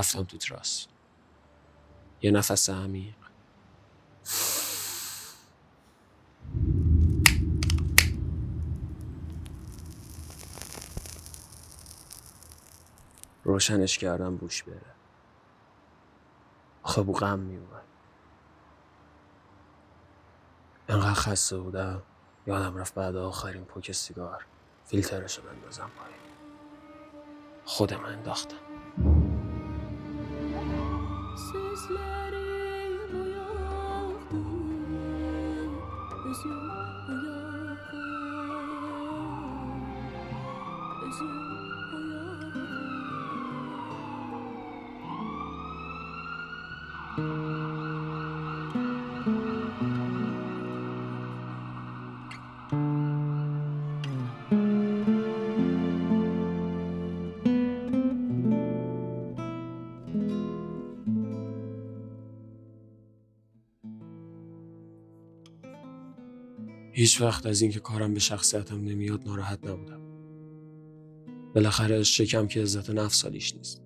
رفتم تو تراس. یه نفس عمیق. روشنش کردم بوش بره. آخه بو غم میومد انقدر خسته بودم. یادم رفت بعد آخرین پوک سیگار. فیلترشو بندازم پایین. خودم انداختم. Sözlerim uyandı Özüm uyandı Özüm هیچ وقت از اینکه کارم به شخصیتم نمیاد ناراحت نبودم. بالاخره از شکم که عزت نفس سالیش نیست.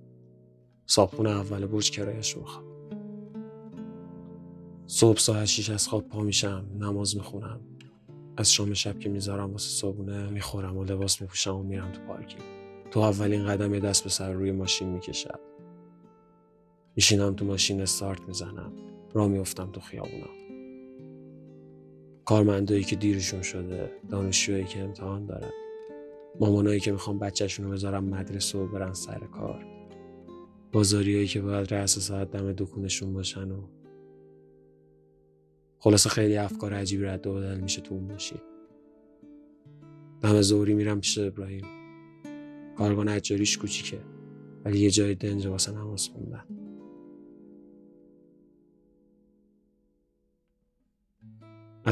صابخونه اول برج کرایش می‌خوام. صبح ساعت شیش از خواب پا میشم نماز می‌خونم از شام شب که می‌ذارم واسه صابونه می‌خورم و لباس میپوشم و میرم تو پارکینگ تو اولین قدم یه دست به سر روی ماشین می‌کشد میشینم تو ماشین استارت می‌زنم را میفتم تو خیابونم کارمندایی که دیرشون شده دانشجوهایی که امتحان دارن. مامانایی که می‌خوان بچهشون رو بذارم مدرسه و برن سر کار. بازاریایی که باید رأس ساعت دم دکونشون باشن و خلاصه خیلی افکار عجیبی رد و بدل میشه تو اون باشی دم زوری میرم پیش ابراهیم. کارگاه نجاریش کوچیکه ولی یه جای دنج واسه نماز خوندن.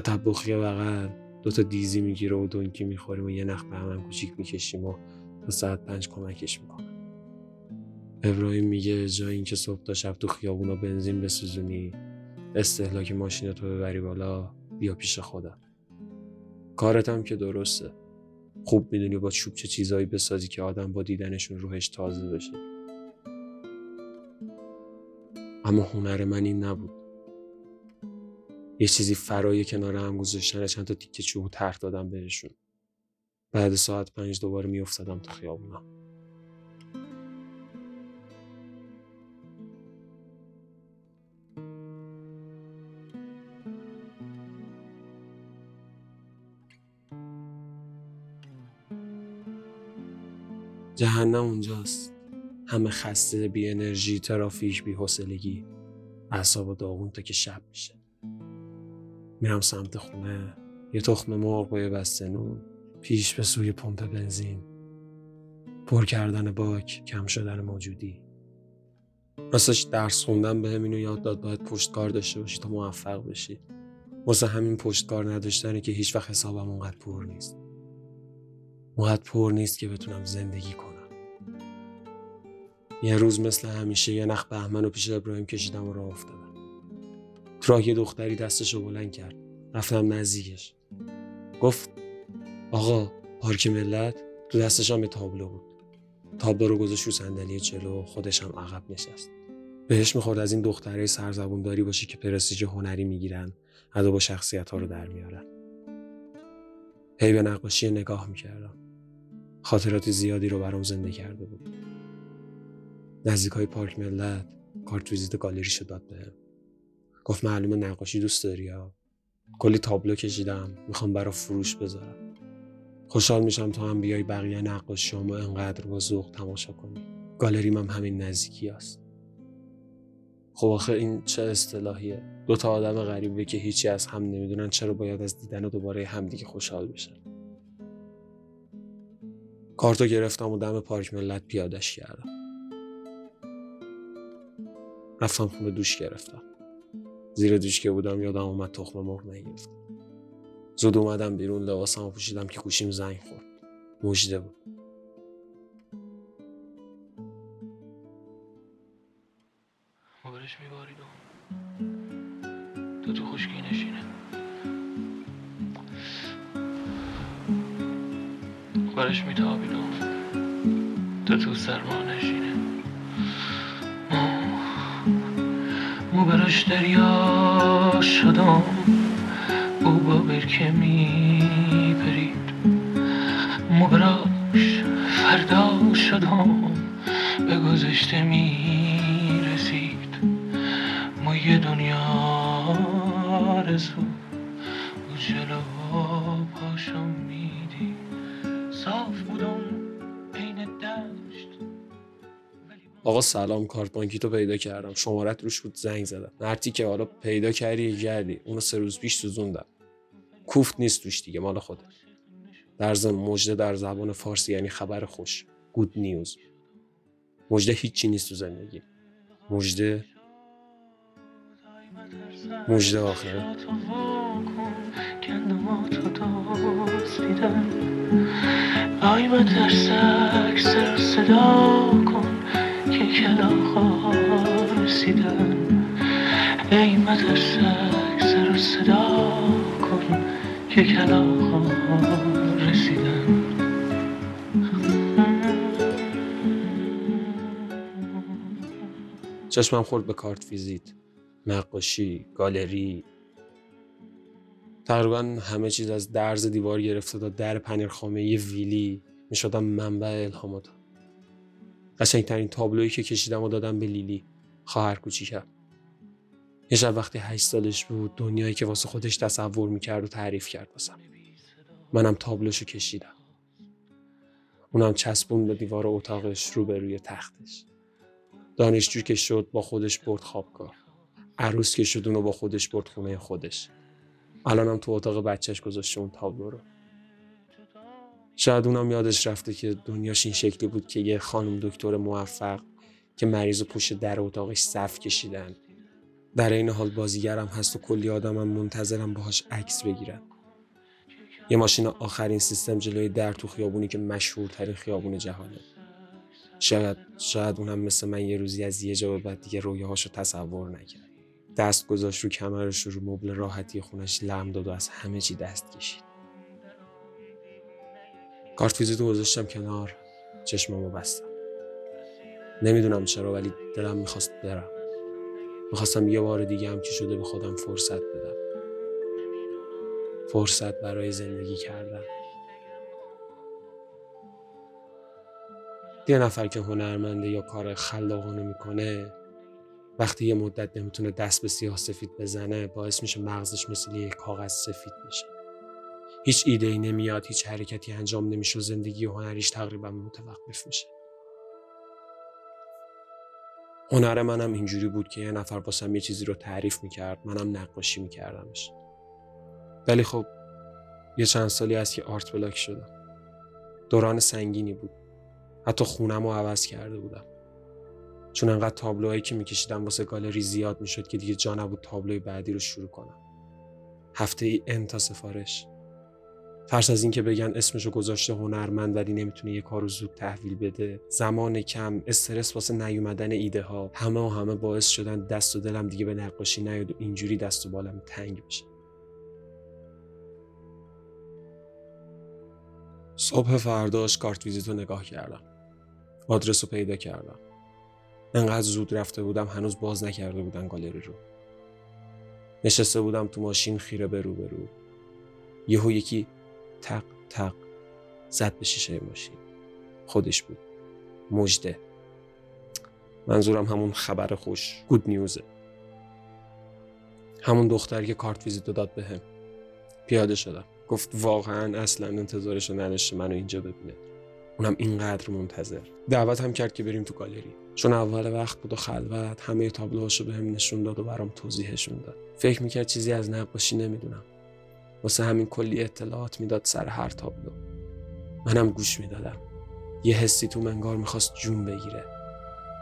تبخی بغل. دوتا دیزی می‌گیره و دونکی می‌خوریم و یه نخ به همون کوچیک می‌کشیم و تا ساعت پنج کمکش می‌کنم ابراهیم میگه جای اینکه صبح تا شب تو خیابونا بنزین بسوزونی استهلاک ماشین تو ببری بالا بیا پیش خودم. کارتم که درسته. خوب می‌دونی با چوب چه چیزایی بسازی که آدم با دیدنشون روحش تازه بشه. اما هنر من این نبود. یه چیزی فرای کنار هم گذاشتن چند تا تیکه چوب ترک دادم بهشون. بعد ساعت پنج دوباره میافتادم تو خیابونا جهنم اونجاست. همه خسته بی انرژی ترافیک بی حوصلگی اعصاب داغون تا که شب میشه. میرم سمت خونه. یه تخم مرغ با یه بسته نون پیش به سوی پمپ بنزین. پر کردن باک کم شدن موجودی. راستش درس خوندن به اینو یاد داد باید پشتکار داشته باشی تا موفق بشی. واسه همین پشتکار نداشتنه که هیچ وقت حسابم اونقدر پر نیست. اونقدر پر نیست که بتونم زندگی کنم. یه روز مثل همیشه یه نخ بهمن و پیش ابراهیم کشیدم و راه افتادم. تو یه دختری دستشو بلند کرد. رفتم نزدیکش. گفت آقا پارک ملت تو دستش هم تابلو بود. تابلو رو گذاشت رو صندلی جلو خودش هم عقب نشست. بهش می‌خورد از این دختره سرزبونداری باشی که پرستیژ هنری می‌گیرن ادا با شخصیت ها رو در میارن. هی به نقاشی نگاه می‌کردم. خاطرات زیادی رو برام زنده کرده بود. نزدیک های پارک ملت کارت ویزیت گالری شد داد بهم. گفت معلومه نقاشی دوست داری یا؟ کلی تابلو کشیدم می‌خوام برا فروش بذارم. خوشحال میشم تا هم بیای بقیه نقاشیامو انقدر با ذوق تماشا کنی. گالریم هم همین نزدیکی است خب آخه این چه اصطلاحیه؟ دو تا آدم غریبه که هیچی از هم نمی‌دونن چرا باید از دیدن و دوباره همدیگه خوشحال بشن؟ کارتو گرفتم و دم پارک ملت پیادش کردم. رفتم خونه دوش گرفتم. زیر دوش که بودم یادم اومد تخم مرغ نگرفتم. زود اومدم بیرون لباسمو پوشیدم که گوشیم زنگ خورد. مجده بود. بارش میبارید تو تو خشکی نشینه. بارش میتابید تو تو سرما. براش دریا شدم. او با برکه می پرید. مو براش فردا شدم. به گذشته می رسید. ما یه دنیا آرزو آقا سلام کارت بانکی تو پیدا کردم. شمارت روش بود زنگ زدم. مرتی که حالا پیدا کردی کردی اونو سه روز پیش سوزوندم. کوفت نیست توش دیگه مال خوده در ضمن مژده در زبان فارسی یعنی خبر خوش. گود نیوز مژده هیچی نیست تو زندگی. مژده مژده آخره آی مترسک سر و صدا کن. که کلاغا رسیدن. ای مترسک سر و صدا کن که کلاغا رسیدن. چشمم خورد به کارت ویزیت نقاشی گالری. تقریبا همه چیز از درز دیوار گرفته تا در پنیرخامه یه ویلی. می شدم منبع الهاماتم. قشنگترین تابلویی که کشیدم و دادم به لیلی. خواهر کوچیکم. یه شب وقتی هشت سالش بود دنیایی که واسه خودش تصور می‌کرد و تعریف کرد واسم. منم تابلوشو کشیدم. اونم چسبون به دیوار اتاقش رو به روی تختش. دانشجو که شد با خودش برد خوابگاه. عروس که شد اونو با خودش برد خونه خودش. الانم تو اتاق بچهش گذاشته اون تابلو رو. شاید اونم یادش رفته که دنیاش این شکلی بود که یه خانم دکتر موفق که مریض و پشت در اتاقش صف کشیدن. در این حال بازیگرم هست و کلی آدمم منتظرم باهاش عکس بگیرن. یه ماشین آخرین سیستم جلوی در تو خیابونی که مشهورترین خیابون جهانه. شاید شاید اونم مثل من یه روزی از یه جا به بعد دیگه رویاهاشو تصور نکرد. دست گذاشت رو کمرش رو مبل راحتی خونش لم داد و از همه چی دست کشید. کارت ویزیتو گذاشتم کنار. چشمامو بستم. نمی‌دونم چرا ولی دلم می‌خواست برم. می‌خواستم یه بار دیگه هم که شده به خودم فرصت بدم. فرصت برای زندگی کردن. یه نفر که هنرمنده یا کار خلاقانه می‌کنه وقتی یه مدت نمی‌تونه دست به سیاه سفید بزنه باعث میشه مغزش مثل یه کاغذ سفید میشه هیچ ایده ای نمیاد هیچ حرکتی انجام نمیشه و زندگی هنریش تقریبا متوقف میشه. هنر منم اینجوری بود که یه نفر واسم یه چیزی رو تعریف می‌کرد منم نقاشی میکردمش. ولی خب یه چند سالی هست که آرت بلاک شدم. دوران سنگینی بود. حتی خونم رو عوض کرده بودم. چون انقدر تابلوهایی که میکشیدم واسه گالری زیاد می‌شد که دیگه جا نبود تابلوی بعدی رو شروع کنم. هفته ای انتا سفارش. ترس از اینکه بگن اسمشو گذاشته هنرمند ولی نمی‌تونه یه کار رو زود تحویل بده. زمان کم استرس واسه نیومدن ایده ها همه و همه باعث شدن دست و دلم دیگه به نقاشی نیاد و اینجوری دست و بالم تنگ بشه. صبح فرداش کارت ویزیت رو نگاه کردم. آدرس رو پیدا کردم. انقدر زود رفته بودم هنوز باز نکرده بودن گالری رو. نشسته بودم تو ماشین خیره به رو به رو یهو یکی تق تق. زد به شیشه ماشین. خودش بود. مجده منظورم همون خبر خوش. گود نیوزه همون دختری که کارت ویزیت داد بهم پیاده شدم. گفت واقعا اصلا انتظارش رو نداشته منو اینجا ببینه. اونم اینقدر منتظر. دعوت هم کرد که بریم تو گالری. چون اول وقت بود و خلوت همه تابلوهاشو بهم نشون داد و برام توضیحشون داد. فکر می‌کرد چیزی از نقاشی نمی‌دونم. واسه همین کلی اطلاعات می‌داد سر هر تابلو. منم گوش می‌دادم. یه حسی تو منگار می‌خواست جون بگیره.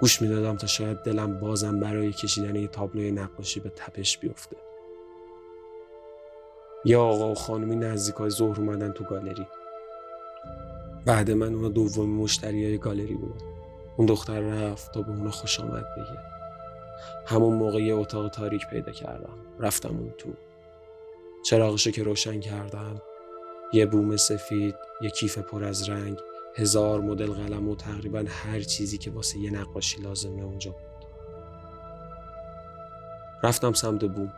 گوش می‌دادم تا شاید دلم بازم برای کشیدن یه تابلوی نقاشی به تپش بیفته. یه آقا و خانمی نزدیکای ظهر اومدن تو گالری. بعد من اونا دومین مشتری های گالری بودن. اون دختر رفت تا به اونا خوش آمد بگه. همون موقع یه اتاق تاریک پیدا کردم. رفتم اون تو. چراغشو که روشن کردم. یه بوم سفید یه کیف پر از رنگ هزار مدل قلم و تقریبا هر چیزی که واسه یه نقاشی لازمه اونجا بود. رفتم سمت بوم.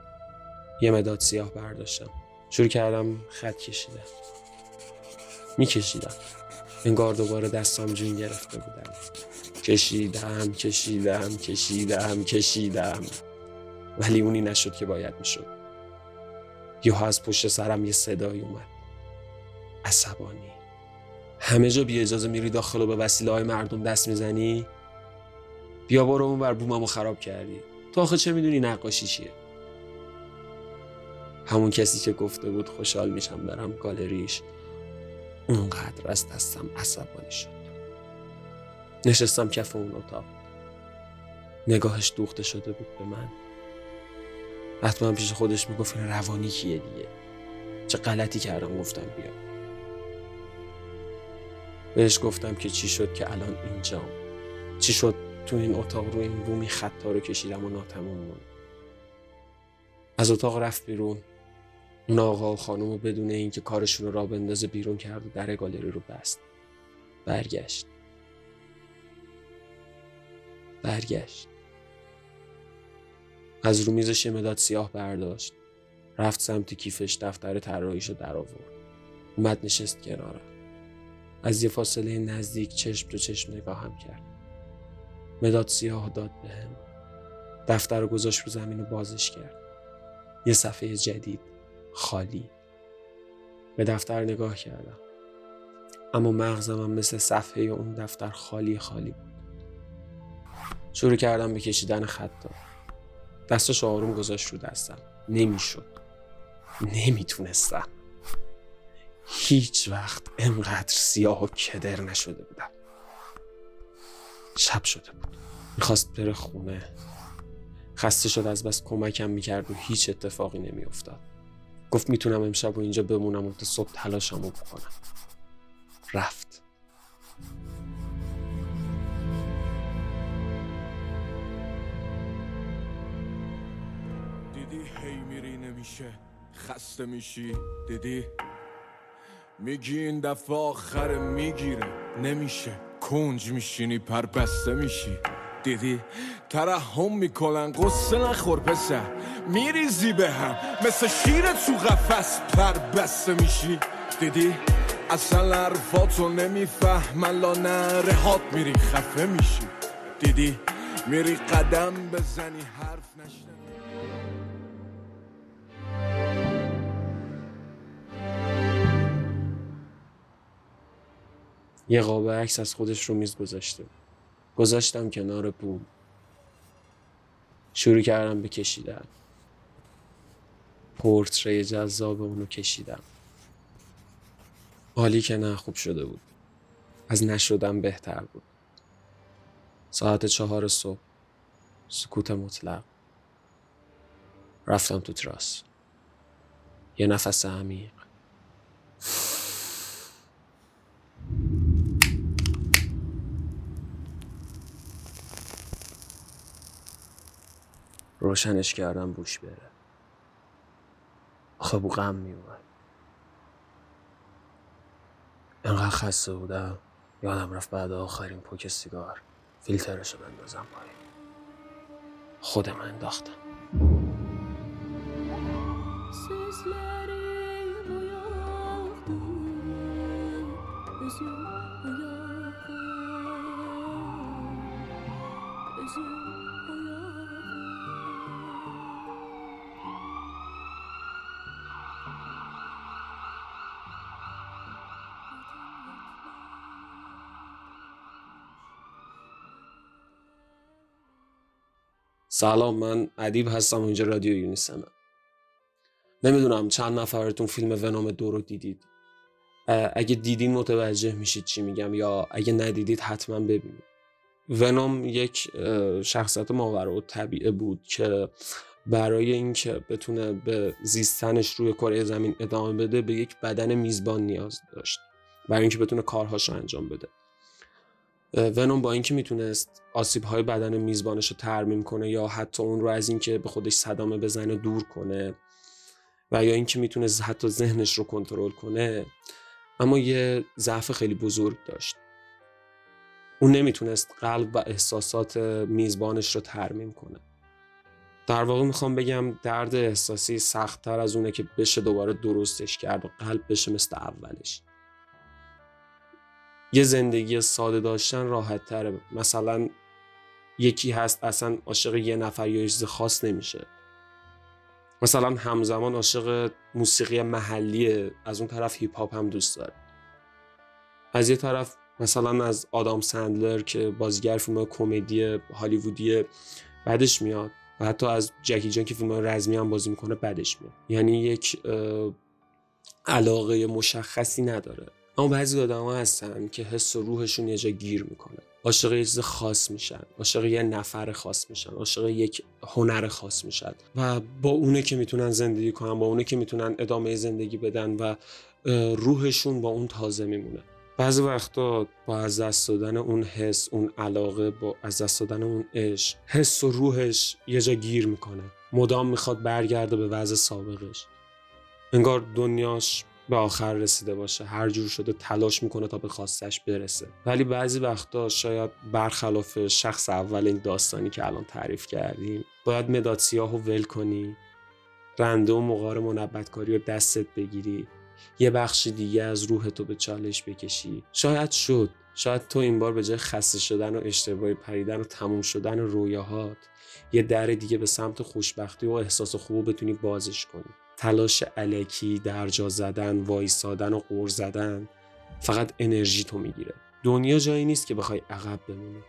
یه مداد سیاه برداشتم. شروع کردم خط کشیدم میکشیدم. انگار دوباره دستام جون گرفته بودم کشیدم کشیدم کشیدم کشیدم. ولی اونی نشد که باید می‌شد. یه از پشت سرم یه صدایی اومد. عصبانی. همه جا بی اجازه میری داخل و به وسیله های مردم دست می‌زنی؟ بیا برو اون بر بوممو خراب کردی. تو آخه چه می‌دونی نقاشی چیه؟ همون کسی که گفته بود خوشحال میشم برم گالریش اونقدر از دستم عصبانی شد. نشستم کف اون اتاق. نگاهش دوخته شده بود به من. حتما پیش خودش می‌گفت این روانی کیه دیگه؟ چه غلطی کردم گفتم بیا. بهش گفتم که چی شد که الان اینجام چی شد تو این اتاق رو این بومی خطا رو کشیدم و ناتموم موند از اتاق رفت بیرون. اون آقا و خانم رو بدون اینکه کارشون رو را بندازه بیرون کرد و در گالری رو بست. برگشت. برگشت. از رو میزش مداد سیاه برداشت. رفت سمت کیفش دفتر طراحیش رو در آورد. اومد نشست کنارم. از یه فاصله نزدیک چشم تو چشم نگاهم کرد. مداد سیاه داد بهم دفتر رو گذاشت رو زمین و بازش کرد. یه صفحه جدید خالی. به دفتر نگاه کردم. اما مغزم مثل صفحه اون دفتر خالی خالی بود. شروع کردم به کشیدن خطا. دستش آروم گذاشت رو دستم. نمی‌شد. نمی‌تونستم. هیچ وقت انقدر سیاه و کدر نشده بودم. شب شده بود. می‌خواست بره خونه. خسته شد از بس کمکم می‌کرد و هیچ اتفاقی نمیافتاد. گفت می‌تونم امشب و اینجا بمونم و تا صبح تلاشمو بکنم. رفت. نمیشه خسته میشی دیدی؟ میگی این دفعه آخر می‌گیره. نمیشه. کنج میشینی پر بسته میشی. دیدی؟ ترحم می‌کنن قصه نخور پسر. میریزی به هم مثل شیر تو قفس پر بسته میشی. دیدی؟ اصلا حرفاتو نمی‌فهمن لا نرهات میری خفه میشی. دیدی؟ میری قدم بزنی حرف نشنوی. یه قاب عکس از خودش رو میز گذاشته. گذاشتم کنار بوم شروع کردم به کشیدن. پورتری جذاب اونو کشیدم. حالی که نه خوب شده بود. از نشدم بهتر بود. ساعت چهار صبح. سکوت مطلق. رفتم تو تراس. یه نفس عمیق. روشنش کردم روش بره. آخه بو غم میومد انقدر خسته بودم یادم رفت بعد آخرین پوک سیگار فیلترشو بندازم پایین. خودم انداختم. Sesleri uyandı سلام من ادیب هستم و اینجا رادیو یونیسمه نمی‌دونم چند نفرتون فیلم ونوم دو رو دیدید. اگه دیدین متوجه میشید چی میگم یا اگه ندیدید حتما ببینید. ونوم یک اه، شخصیت ماورا و طبیعه بود که برای اینکه بتونه به زیستنش روی کره زمین ادامه بده به یک بدن میزبان نیاز داشت. برای اینکه بتونه کارهاش رو انجام بده. ونوم با اینکه می‌تونست آسیب های بدن میزبانش رو ترمیم کنه یا حتی اون رو از اینکه به خودش صدامه بزنه دور کنه و یا اینکه می‌تونه حتی ذهنش رو کنترل کنه اما یه ضعف خیلی بزرگ داشت. اون نمی‌تونست قلب و احساسات میزبانش رو ترمیم کنه. در واقع می‌خوام بگم درد احساسی سختتر از اونه که بشه دوباره درستش کرد و قلب بشه مثل اولش. یه زندگی ساده داشتن راحت تره. مثلا یکی هست اصلا عاشق یه نفر یا چیز خاص نمیشه. مثلا همزمان عاشق موسیقی محلی از اون طرف هیپ هاپ هم دوست داره. از یه طرف مثلا از آدام سندلر که بازیگر فیلم کمدی هالیوودی بعدش میاد و حتی از جکی جان که فیلم رزمی هم بازی می‌کنه بعدش میاد. یعنی یک علاقه مشخصی نداره. اما بعضی آدم هستن که حس و روحشون یه جا گیر می‌کنه. عاشق یه چیز خاص میشن. عاشق یه نفر خاص میشن. عاشق یک هنر خاص میشن. و با اونه که می‌تونن زندگی کنن با اونه که می‌تونن ادامه زندگی بدن و روحشون با اون تازه میمونه. بعضی وقتا با از دست دادن اون حس اون علاقه با از دست دادن اون عشق حس و روحش یه جا گیر می‌کنه. مدام می‌خواد برگرده به وضع سابقش. انگار دنیاش به آخر رسیده باشه. هر جور شده تلاش می‌کنه تا به خواستش برسه. ولی بعضی وقتا شاید برخلاف شخص اول این داستانی که الان تعریف کردیم باید مداد سیاه و ول کنی رنده و مقار منبتکاری رو دستت بگیری. یه بخش دیگه از روح تو به چالش بکشی. شاید شد. شاید تو این بار به جای خسته شدن و اشتباهی پریدن و تموم شدن رویاهات یه در دیگه به سمت خوشبختی و احساس خوب بتونی بازش کنی. تلاش علکی درجا زدن وایسادن و غور زدن فقط انرژی تو می‌گیره. دنیا جایی نیست که بخوای عقب بمونی.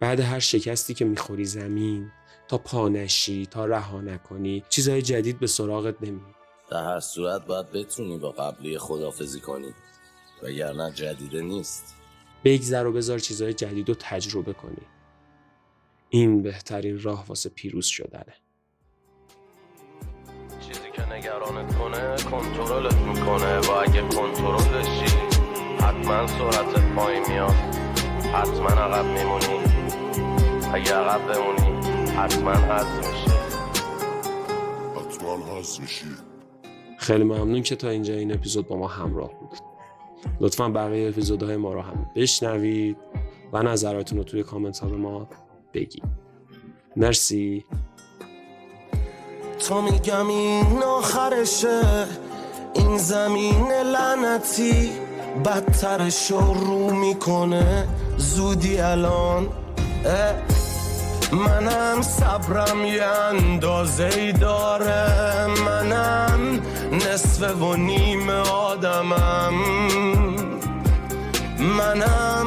بعد هر شکستی که می‌خوری زمین تا پانشی تا رها نکنی چیزهای جدید به سراغت نمیاد در هر صورت باید بتونی با قبلی خدافزی کنی. وگرنه جدیده نیست. بگذر و بذار چیزهای جدید رو تجربه کنی. این بهترین راه واسه پیروز شدنه. نگرانت کنه کنترلت می‌کنه. و اگه کنترل بشی حتما سرعتت پایین میاد. حتما عقب میمونی. اگه عقب بمونی حتما حذف میشی. حتما هست میشی. خیلی ممنون که تا اینجا این اپیزود با ما همراه بود. لطفا بقیه اپیزودهای ما رو هم بشنوید و نظراتتون رو توی کامنت ها به ما بگید. مرسی. تو میگم این آخرشه. این زمین لعنتی بدترش رو می‌کنه. زودی الان. منم صبرم یه اندازه ای داره. منم نصف و نیم آدمم. منم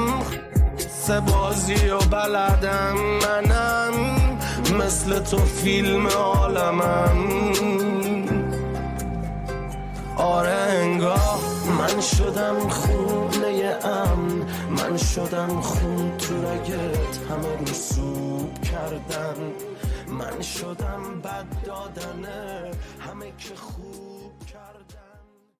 سه بازی و بلدم. منم مثل تو فیلم عالمم. آره انگاه من شدم خونه امن من شدم خون تو رگت. همه رسوب کردن. من شدم بد دادنه. همه که خوب